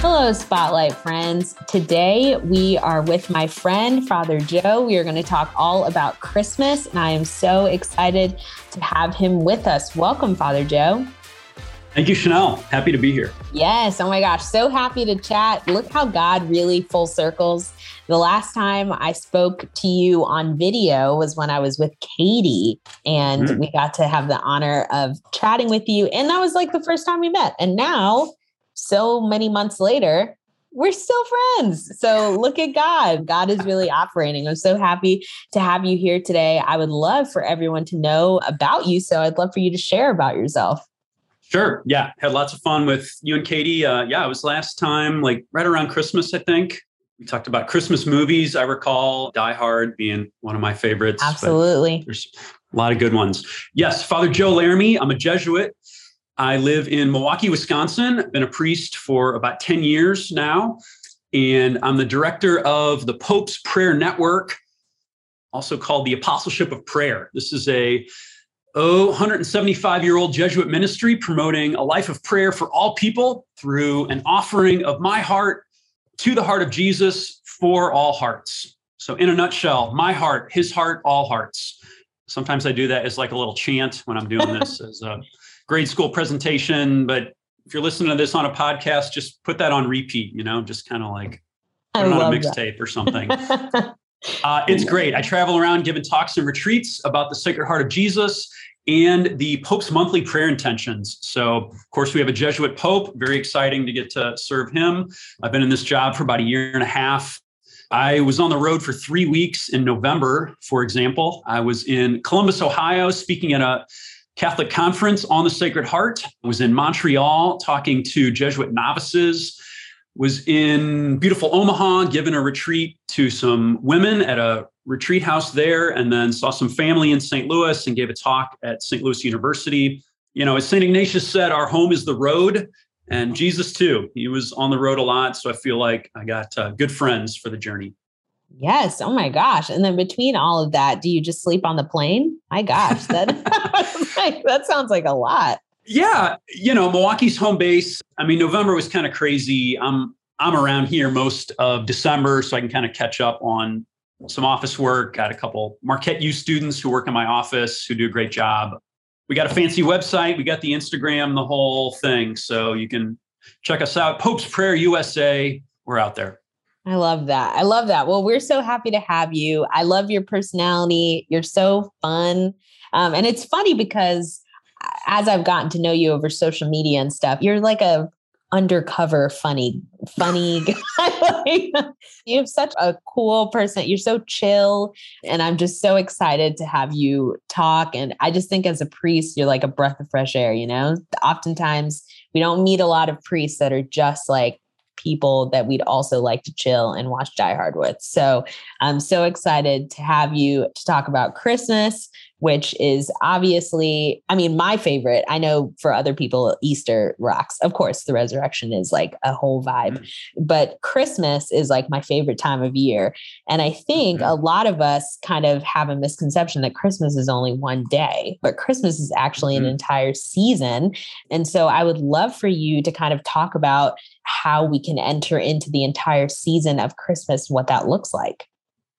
Hello, Spotlight friends. Today we are with my friend, Father Joe. We are going to talk all about Christmas, and I am so excited to have him with us. Welcome, Father Joe. Thank you, Chanel. Happy to be here. Yes. Oh my gosh. So happy to chat. Look how God really full circles. The last time I spoke to you on video was when I was with Katie, and mm. we got to have the honor of chatting with you. And that was like the first time we met. And now, so many months later, we're still friends. So look at God. God is really operating. I'm so happy to have you here today. I would love for everyone to know about you. So I'd love for you to share about yourself. Sure. Yeah. Had lots of fun with you and Katie. Uh, yeah, it was last time, like right around Christmas, I think. We talked about Christmas movies. I recall Die Hard being one of my favorites. Absolutely. There's a lot of good ones. Yes. Father Joe Laramie. I'm a Jesuit. I live in Milwaukee, Wisconsin. I've been a priest for about 10 years now. And I'm the director of the Pope's Prayer Network, also called the Apostleship of Prayer. This is a oh, 175 year old Jesuit ministry promoting a life of prayer for all people through an offering of my heart to the heart of Jesus for all hearts. So, in a nutshell, my heart, his heart, all hearts. Sometimes I do that as like a little chant when I'm doing this as a grade school presentation, but if you're listening to this on a podcast, just put that on repeat, you know, just kind of like put it on a mixtape or something. uh, it's great. I travel around giving talks and retreats about the Sacred Heart of Jesus and the Pope's monthly prayer intentions. So, of course, we have a Jesuit Pope. Very exciting to get to serve him. I've been in this job for about a year and a half. I was on the road for three weeks in November, for example. I was in Columbus, Ohio, speaking at a Catholic Conference on the Sacred Heart. I was in Montreal talking to Jesuit novices. Was in beautiful Omaha, giving a retreat to some women at a retreat house there, and then saw some family in St. Louis and gave a talk at St. Louis University. You know, as St. Ignatius said, our home is the road, and Jesus too. He was on the road a lot, so I feel like I got uh, good friends for the journey. Yes. Oh my gosh. And then between all of that, do you just sleep on the plane? My gosh, that that sounds like a lot. Yeah, you know, Milwaukee's home base. I mean, November was kind of crazy. I'm I'm around here most of December, so I can kind of catch up on some office work. Got a couple Marquette U students who work in my office who do a great job. We got a fancy website. We got the Instagram, the whole thing. So you can check us out. Pope's Prayer USA. We're out there. I love that. I love that. Well, we're so happy to have you. I love your personality. You're so fun. Um, and it's funny because as I've gotten to know you over social media and stuff, you're like a undercover funny funny guy. You have such a cool person you're so chill and i'm just so excited to have you talk and i just think as a priest you're like a breath of fresh air you know? Oftentimes we don't meet a lot of priests that are just like people that we'd also like to chill and watch Die Hard with. So I'm so excited to have you to talk about Christmas, which is obviously, I mean, my favorite. I know for other people, Easter rocks. Of course, the resurrection is like a whole vibe, mm-hmm. but Christmas is like my favorite time of year. And I think mm-hmm. a lot of us kind of have a misconception that Christmas is only one day, but Christmas is actually mm-hmm. an entire season. And so I would love for you to kind of talk about how we can enter into the entire season of Christmas, what that looks like.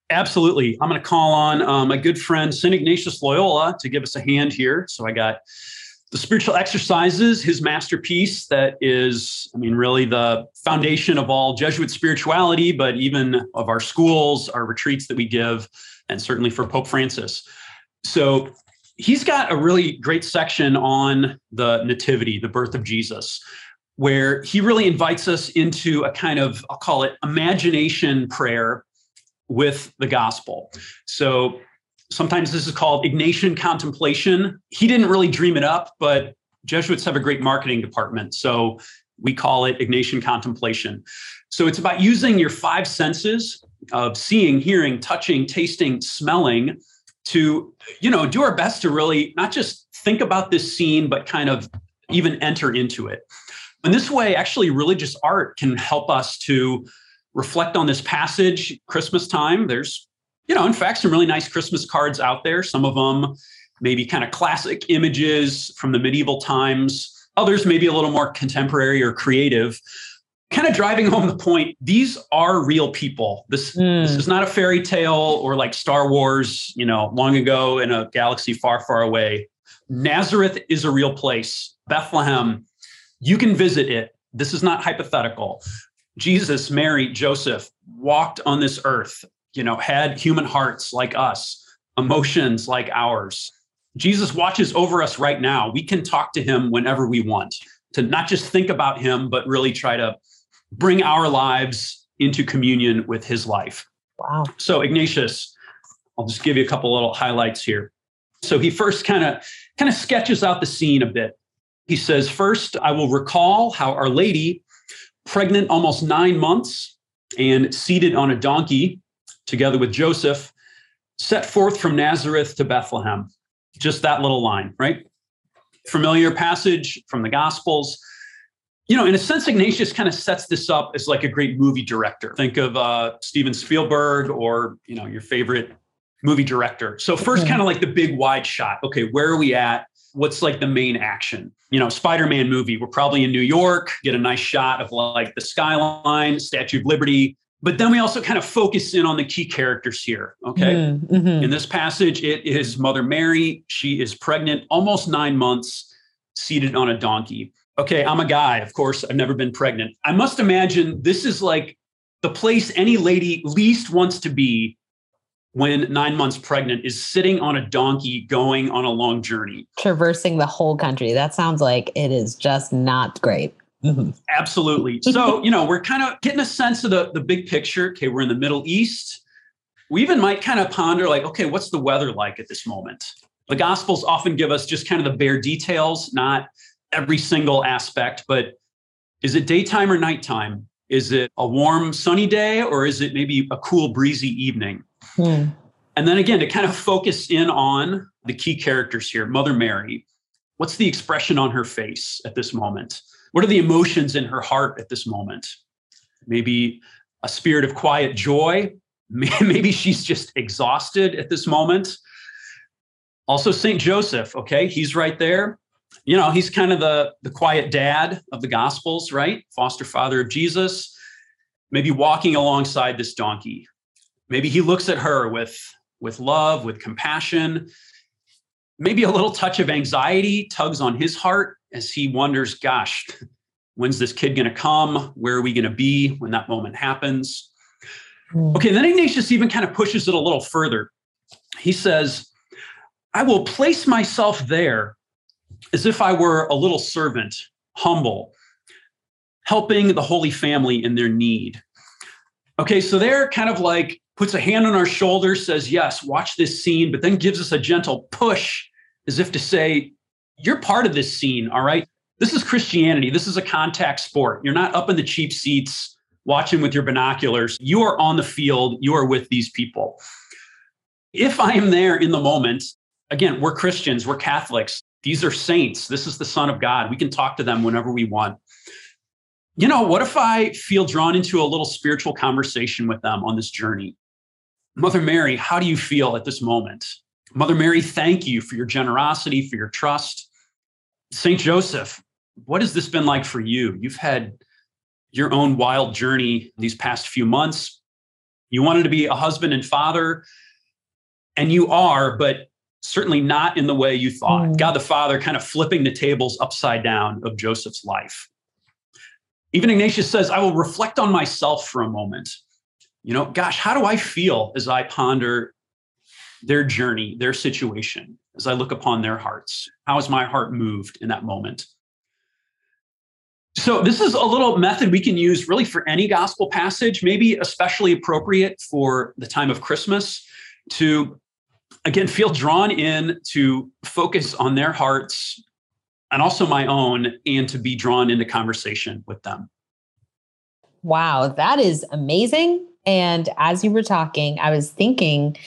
Absolutely. I'm going to call on um, my good friend, St. Ignatius Loyola, to give us a hand here. So I got the spiritual exercises, his masterpiece that is, I mean, really the foundation of all Jesuit spirituality, but even of our schools, our retreats that we give, and certainly for Pope Francis. So he's got a really great section on the nativity, the birth of Jesus, where he really invites us into a kind of, I'll call it imagination prayer with the gospel. So sometimes this is called Ignatian contemplation. He didn't really dream it up, but Jesuits have a great marketing department. So we call it Ignatian contemplation. So it's about using your five senses of seeing, hearing, touching, tasting, smelling to, you know, do our best to really not just think about this scene, but kind of even enter into it. And this way, actually, religious art can help us to reflect on this passage Christmas time. There's, you know, in fact, some really nice Christmas cards out there. Some of them maybe kind of classic images from the medieval times, others maybe a little more contemporary or creative. kind of driving home the point these are real people this mm. this is not a fairy tale or like star wars you know long ago in a galaxy far far away nazareth is a real place bethlehem you can visit it this is not hypothetical jesus mary joseph walked on this earth you know had human hearts like us emotions like ours jesus watches over us right now we can talk to him whenever we want to not just think about him but really try to bring our lives into communion with his life. Wow. So Ignatius, I'll just give you a couple little highlights here. So he first kind of kind of sketches out the scene a bit. He says, "First, I will recall how Our Lady, pregnant almost 9 months and seated on a donkey together with Joseph, set forth from Nazareth to Bethlehem." Just that little line, right? Familiar passage from the Gospels you know, in a sense, Ignatius kind of sets this up as like a great movie director. Think of uh, Steven Spielberg or, you know, your favorite movie director. So, 1st kind of like the big wide shot. Okay, where are we at? What's like the main action? You know, Spider Man movie, we're probably in New York, get a nice shot of like the skyline, Statue of Liberty. But then we also kind of focus in on the key characters here. Okay. Mm-hmm. mm-hmm. In this passage, it is Mother Mary. She is pregnant, almost nine months, seated on a donkey okay, I'm a guy, of course, I've never been pregnant. I must imagine this is like the place any lady least wants to be when nine months pregnant is sitting on a donkey going on a long journey, traversing the whole country. That sounds like it is just not great. Mm-hmm. Absolutely. So, you know, we're kind of getting a sense of the, the big picture. Okay, we're in the Middle East. We even might kind of ponder, like, okay, what's the weather like at this moment? The Gospels often give us just kind of the bare details, not every single aspect, but is it daytime or nighttime? Is it a warm, sunny day, or is it maybe a cool, breezy evening? Hmm. And then again, to kind of focus in on the key characters here Mother Mary. What's the expression on her face at this moment? What are the emotions in her heart at this moment? Maybe a spirit of quiet joy. Maybe she's just exhausted at this moment. Also, St. Joseph, okay, he's right there you know, he's kind of the, the quiet dad of the Gospels, right? Foster father of Jesus, maybe walking alongside this donkey. Maybe he looks at her with, with love, with compassion, maybe a little touch of anxiety tugs on his heart as he wonders, gosh, when's this kid going to come? Where are we going to be when that moment happens? Hmm. Okay, then Ignatius even kind of pushes it a little further. He says, I will place myself there as if I were a little servant, humble, helping the Holy Family in their need. Okay, so they're kind of like puts a hand on our shoulder, says, Yes, watch this scene, but then gives us a gentle push as if to say, You're part of this scene, all right? This is Christianity. This is a contact sport. You're not up in the cheap seats watching with your binoculars. You are on the field, you are with these people. If I am there in the moment, again, we're Christians, we're Catholics. These are saints. This is the Son of God. We can talk to them whenever we want. You know, what if I feel drawn into a little spiritual conversation with them on this journey? Mother Mary, how do you feel at this moment? Mother Mary, thank you for your generosity, for your trust. St. Joseph, what has this been like for you? You've had your own wild journey these past few months. You wanted to be a husband and father, and you are, but certainly not in the way you thought. Mm. God the Father kind of flipping the tables upside down of Joseph's life. Even Ignatius says, I will reflect on myself for a moment. You know, gosh, how do I feel as I ponder their journey, their situation, as I look upon their hearts? How is my heart moved in that moment? So, this is a little method we can use really for any gospel passage, maybe especially appropriate for the time of Christmas to again feel drawn in to focus on their hearts and also my own and to be drawn into conversation with them wow that is amazing and as you were talking i was thinking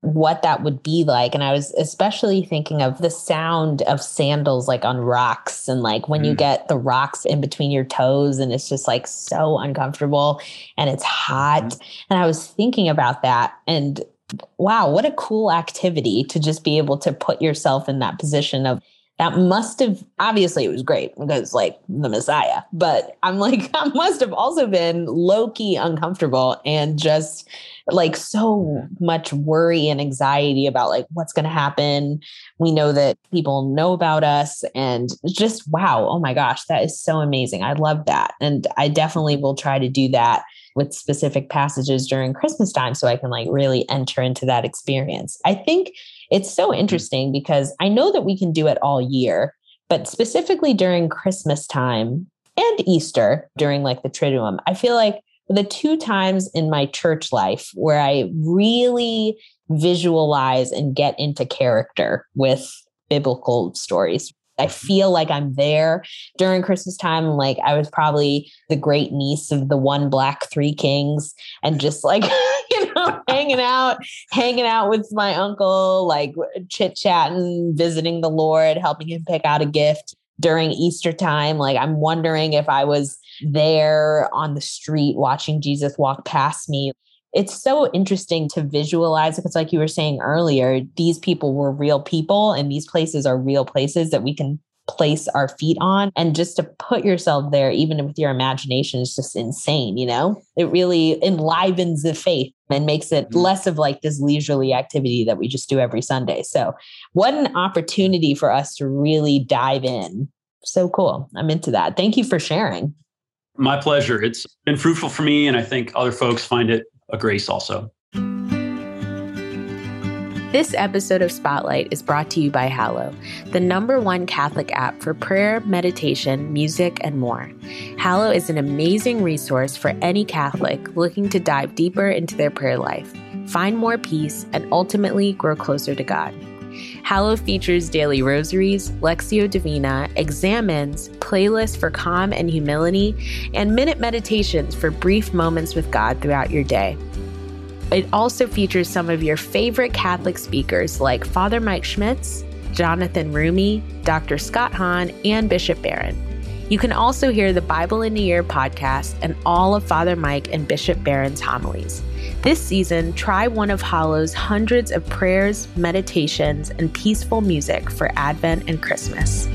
what that would be like and i was especially thinking of the sound of sandals like on rocks and like when mm. you get the rocks in between your toes and it's just like so uncomfortable and it's hot mm. and i was thinking about that and wow, what a cool activity to just be able to put yourself in that position of that must have obviously it was great because like the messiah but i'm like i must have also been low-key uncomfortable and just like so much worry and anxiety about like what's going to happen. We know that people know about us and just wow oh my gosh that is so amazing. I love that. And i definitely will try to do that with specific passages during christmas time so i can like really enter into that experience. I think it's so mm-hmm. interesting because I know that we can do it all year, but specifically during Christmas time and Easter during like the Triduum, I feel like the two times in my church life where I really visualize and get into character with biblical stories. I mm-hmm. feel like I'm there during Christmas time. Like I was probably the great niece of the one black three kings and just like you know, hanging out, hanging out with my uncle, like chit chatting, visiting the Lord, helping him pick out a gift during Easter time. Like, I'm wondering if I was there on the street watching Jesus walk past me. It's so interesting to visualize because, like you were saying earlier, these people were real people and these places are real places that we can place our feet on. And just to put yourself there even with your imagination is just insane you know? It really enlivens the faith and makes it mm-hmm. less of like this leisurely activity that we just do every sunday. So what an opportunity for us to really dive in. So cool. I'm into that. Thank you for sharing. My pleasure. It's been fruitful for me and i think other folks find it a grace also this episode of Spotlight is brought to you by Hallow, the number one Catholic app for prayer, meditation, music, and more. Hallow is an amazing resource for any Catholic looking to dive deeper into their prayer life, find more peace, and ultimately grow closer to God. Hallow features daily rosaries, Lectio Divina, examens, playlists for calm and humility, and minute meditations for brief moments with God throughout your day. It also features some of your favorite Catholic speakers like Father Mike Schmitz, Jonathan Roumie, Dr. Scott Hahn, and Bishop Barron. You can also hear the Bible in a Year podcast and all of Father Mike and Bishop Barron's homilies. This season, try one of Hallow's hundreds of prayers, meditations, and peaceful music for Advent and Christmas.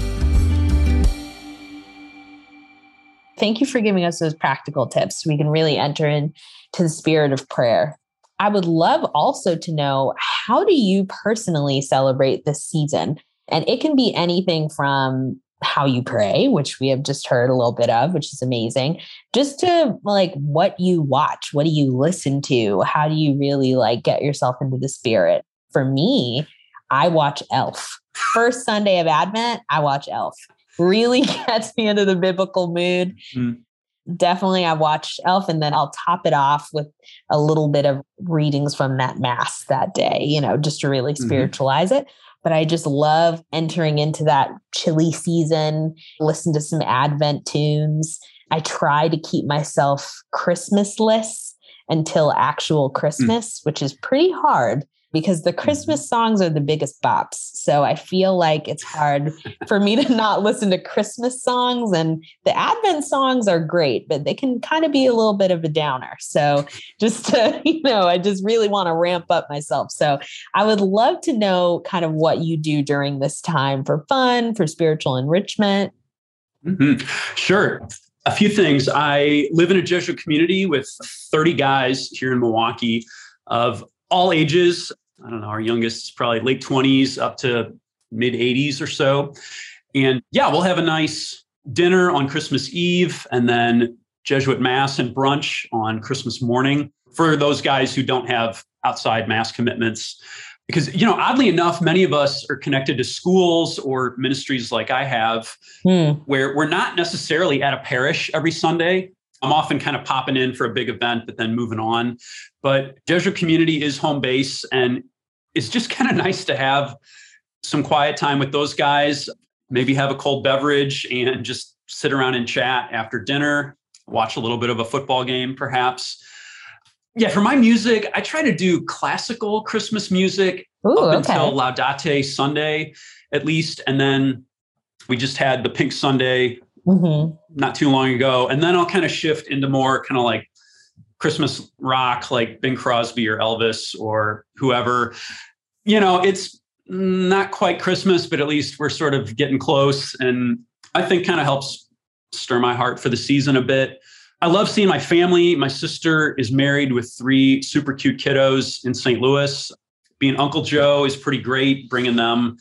Thank you for giving us those practical tips. We can really enter into the spirit of prayer. I would love also to know how do you personally celebrate this season? And it can be anything from how you pray, which we have just heard a little bit of, which is amazing, just to like what you watch, what do you listen to? How do you really like get yourself into the spirit? For me, I watch Elf. First Sunday of Advent, I watch Elf. Really gets me into the biblical mood. Mm definitely I watch Elf and then I'll top it off with a little bit of readings from that mass that day, you know, just to really mm-hmm. spiritualize mm-hmm. it. But I just love entering into that chilly season, listen to some Advent tunes. I try to keep myself Christmasless until actual mm. Christmas, mm. which is pretty hard because the mm-hmm. Christmas songs are the biggest bops. So I feel like it's hard for me to not listen to Christmas songs. And the Advent songs are great, but they can kind of be a little bit of a downer. So just to, you know, I just really want to ramp up myself. So I would love to know kind of what you do during this time for fun, for spiritual enrichment. Mm-hmm. Sure a few things. I live in a Jesuit community with 30 guys here in Milwaukee of all ages. I don't know, our youngest is probably late 20s up to mid 80s or so. And yeah, we'll have a nice dinner on Christmas Eve and then Jesuit Mass and brunch on Christmas morning for those guys who don't have outside Mass commitments. Because, you know, oddly enough, many of us are connected to schools or ministries like I have, hmm. where we're not necessarily at a parish every Sunday. I'm often kind of popping in for a big event, but then moving on. But Jesuit community is home base, and it's just kind of nice to have some quiet time with those guys. Maybe have a cold beverage and just sit around and chat after dinner, watch a little bit of a football game, perhaps. Yeah, for my music, I try to do classical Christmas music Ooh, up okay. until Gaudete Sunday, at least. And then we just had the Pink Sunday mm-hmm. not too long ago. And then I'll kind of shift into more kind of like Christmas rock, like Bing Crosby or Elvis or whoever. You know, it's not quite Christmas, but at least we're sort of getting close. And I think kind of helps stir my heart for the season a bit. I love seeing my family. My sister is married with three super cute kiddos in St. Louis. Being Uncle Joe is pretty great, bringing them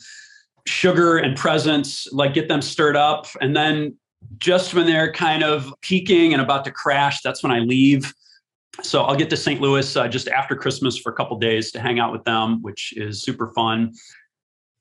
sugar and presents, like get them stirred up. And then just when they're kind of peaking and about to crash, that's when I leave. So I'll get to St. Louis uh, just after Christmas for a couple days to hang out with them, which is super fun.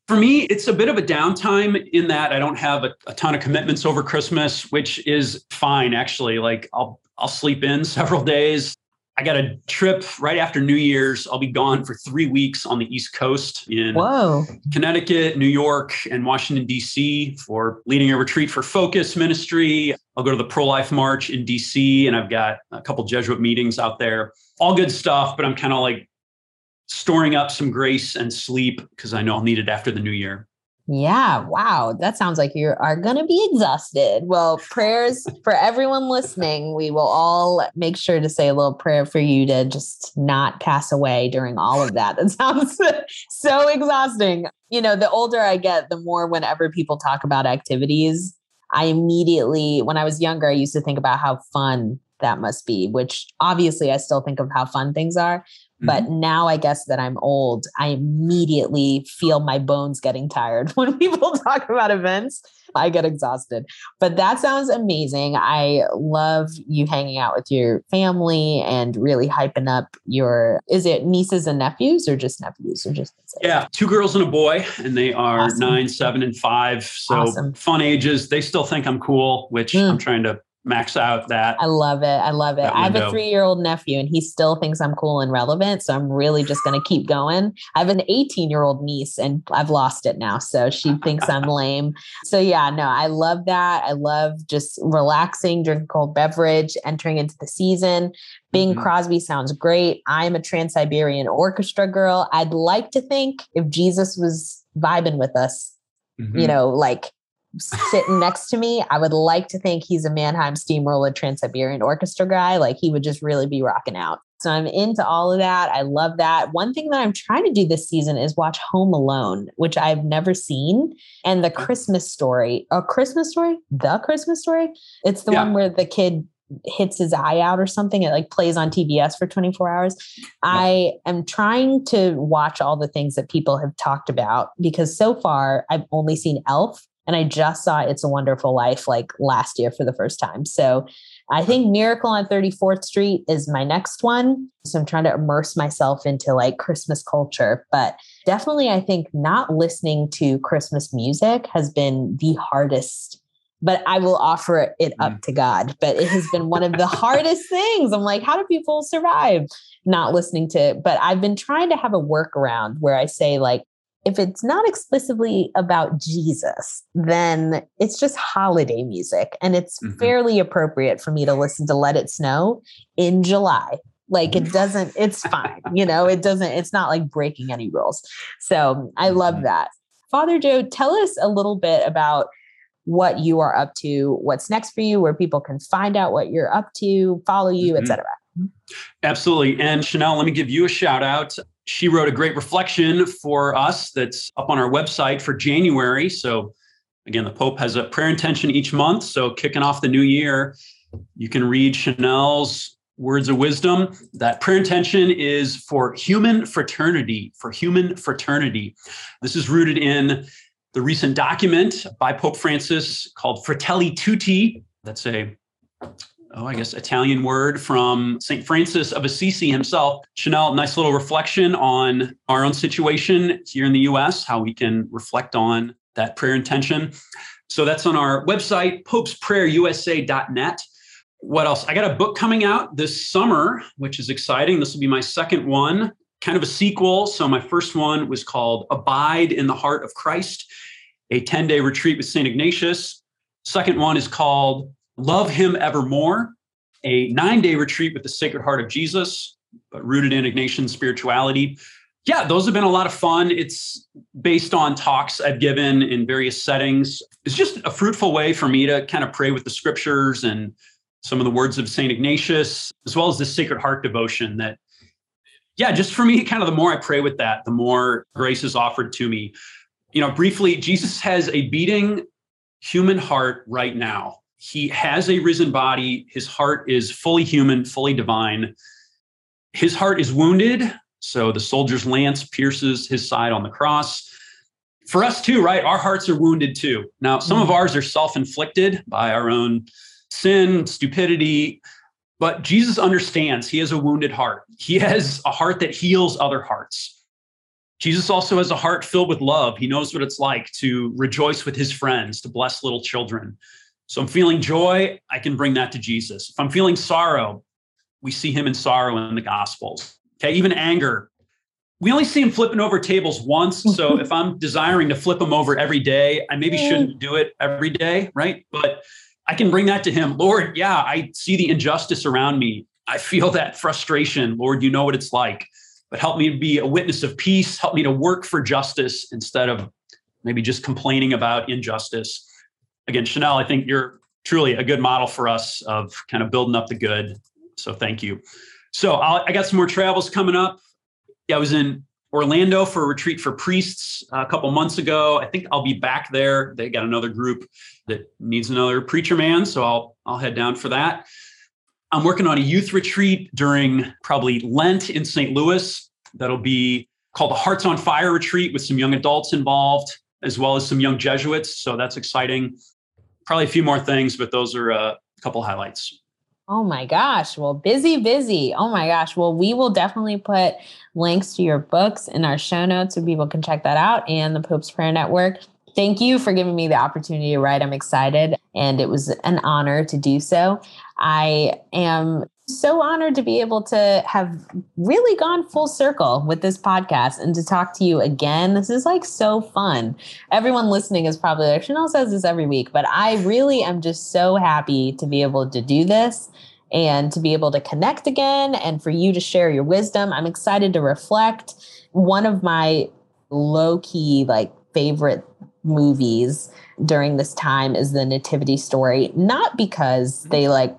For me, it's a bit of a downtime in that I don't have a, a ton of commitments over Christmas, which is fine actually. Like I'll I'll sleep in several days. I got a trip right after New Year's. I'll be gone for three weeks on the East Coast in Whoa. Connecticut, New York, and Washington, D.C. for leading a retreat for Focus Ministry. I'll go to the Pro Life March in D.C., and I've got a couple Jesuit meetings out there. All good stuff, but I'm kind of like storing up some grace and sleep because I know I'll need it after the new year. Yeah, wow. That sounds like you are going to be exhausted. Well, prayers for everyone listening. We will all make sure to say a little prayer for you to just not pass away during all of that. That sounds so exhausting. You know, the older I get, the more whenever people talk about activities, I immediately, when I was younger, I used to think about how fun that must be, which obviously I still think of how fun things are. But mm-hmm. now I guess that I'm old, I immediately feel my bones getting tired. When people talk about events, I get exhausted. But that sounds amazing. I love you hanging out with your family and really hyping up your is it nieces and nephews or just nephews or just nieces? Yeah, two girls and a boy, and they are awesome. nine, seven, and five. So awesome. fun ages. They still think I'm cool, which mm. I'm trying to max out that. I love it. I love it. I have a three year old nephew and he still thinks I'm cool and relevant. So I'm really just going to keep going. I have an 18 year old niece and I've lost it now. So she thinks I'm lame. So yeah, no, I love that. I love just relaxing, drinking cold beverage, entering into the season. Bing mm-hmm. Crosby sounds great. I'm a Trans Siberian Orchestra girl. I'd like to think if Jesus was vibing with us, mm-hmm. you know, like sitting next to me, I would like to think he's a Mannheim Steamroller Trans Siberian Orchestra guy. Like he would just really be rocking out. So I'm into all of that. I love that. One thing that I'm trying to do this season is watch Home Alone, which I've never seen, and the mm. Christmas story. A Christmas story? The Christmas story? It's the yeah. one where the kid hits his eye out or something. It like plays on TBS for 24 hours. Yeah. I am trying to watch all the things that people have talked about because so far I've only seen Elf and I just saw It's a Wonderful Life like last year for the first time. So I think Miracle on 34th Street is my next one. So I'm trying to immerse myself into like Christmas culture. But definitely, I think not listening to Christmas music has been the hardest. But I will offer it up mm. to God. But it has been one of the hardest things. I'm like, how do people survive not listening to it? But I've been trying to have a workaround where I say, like, if it's not explicitly about Jesus, then it's just holiday music. And it's mm-hmm. fairly appropriate for me to listen to Let It Snow in July. Like it doesn't, it's fine. You know, it doesn't, it's not like breaking any rules. So I love mm-hmm. that. Father Joe, tell us a little bit about what you are up to, what's next for you, where people can find out what you're up to, follow you, mm-hmm. etc. Absolutely. And Chanel, let me give you a shout out she wrote a great reflection for us that's up on our website for January. So, again, the Pope has a prayer intention each month. So, kicking off the new year, you can read Chanel's words of wisdom. That prayer intention is for human fraternity, for human fraternity. This is rooted in the recent document by Pope Francis called Fratelli Tutti. That's a oh, I guess, Italian word from St. Francis of Assisi himself. Chanel, nice little reflection on our own situation here in the US, how we can reflect on that prayer intention. So that's on our website, popesprayerusa.net. What else? I got a book coming out this summer, which is exciting. This will be my second one, kind of a sequel. So my first one was called Abide in the Heart of Christ, a 10 day retreat with St. Ignatius. Second one is called Love Him Evermore, a nine day retreat with the Sacred Heart of Jesus, but rooted in Ignatian spirituality. Yeah, those have been a lot of fun. It's based on talks I've given in various settings. It's just a fruitful way for me to kind of pray with the scriptures and some of the words of St. Ignatius, as well as the Sacred Heart devotion that yeah, just for me, kind of the more I pray with that, the more grace is offered to me. You know, briefly, Jesus has a beating human heart right now. He has a risen body. His heart is fully human, fully divine. His heart is wounded. So the soldier's lance pierces his side on the cross. For us, too, right? Our hearts are wounded too. Now, some of mm. ours are self inflicted by our own sin, stupidity, but Jesus understands he has a wounded heart. He has a heart that heals other hearts. Jesus also has a heart filled with love. He knows what it's like to rejoice with his friends, to bless little children. So I'm feeling joy, I can bring that to Jesus. If I'm feeling sorrow, we see him in sorrow in the Gospels. Okay, even anger. We only see him flipping over tables once. So if I'm desiring to flip him over every day, I maybe shouldn't do it every day, right? But I can bring that to him. Lord, yeah, I see the injustice around me. I feel that frustration. Lord, you know what it's like but help me to be a witness of peace. Help me to work for justice instead of maybe just complaining about injustice. Again, Chanel, I think you're truly a good model for us of kind of building up the good. So thank you. So I'll, i got some more travels coming up. Yeah, I was in Orlando for a retreat for priests uh, a couple months ago. I think I'll be back there. They got another group that needs another preacher man, so I'll I'll head down for that. I'm working on a youth retreat during probably Lent in St. Louis. That'll be called the Hearts on Fire retreat with some young adults involved, as well as some young Jesuits. So that's exciting. Probably a few more things, but those are uh, a couple highlights. Oh my gosh. Well, busy, busy. Oh my gosh. Well, we will definitely put links to your books in our show notes so people can check that out and the Pope's Prayer Network. Thank you for giving me the opportunity to write. I'm excited and it was an honor to do so. I am so honored to be able to have really gone full circle with this podcast and to talk to you again. This is like so fun. Everyone listening is probably like, Chanel says this every week, but I really am just so happy to be able to do this and to be able to connect again and for you to share your wisdom. I'm excited to reflect. One of my low key, like, favorite movies during this time is the nativity story not because they like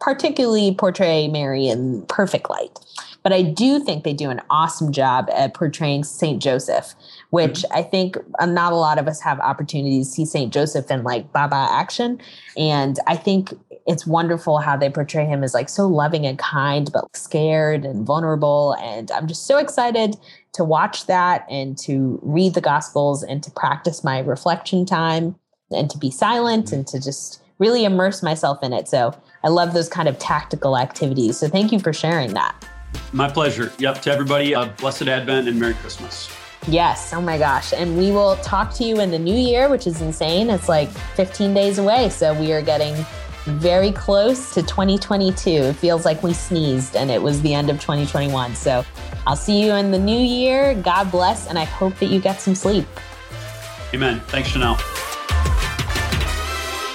particularly portray Mary in perfect light. But I do think they do an awesome job at portraying Saint Joseph, which mm-hmm. I think uh, not a lot of us have opportunities to see Saint Joseph in like Baba action. And I think it's wonderful how they portray him as like so loving and kind, but scared and vulnerable. And I'm just so excited to watch that and to read the Gospels and to practice my reflection time and to be silent mm-hmm. and to just really immerse myself in it. So I love those kind of tactical activities. So thank you for sharing that. My pleasure. Yep. To everybody, uh, blessed Advent and Merry Christmas. Yes. Oh my gosh. And we will talk to you in the new year, which is insane. It's like 15 days away. So we are getting very close to 2022. It feels like we sneezed and it was the end of 2021. So I'll see you in the new year. God bless. And I hope that you get some sleep. Amen. Thanks, Chanel.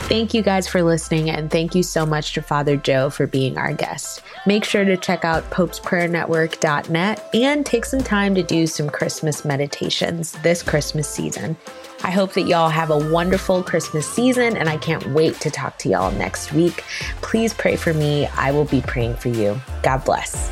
Thank you guys for listening, and thank you so much to Father Joe for being our guest. Make sure to check out popesprayernetwork.net and take some time to do some Christmas meditations this Christmas season. I hope that y'all have a wonderful Christmas season, and I can't wait to talk to y'all next week. Please pray for me. I will be praying for you. God bless.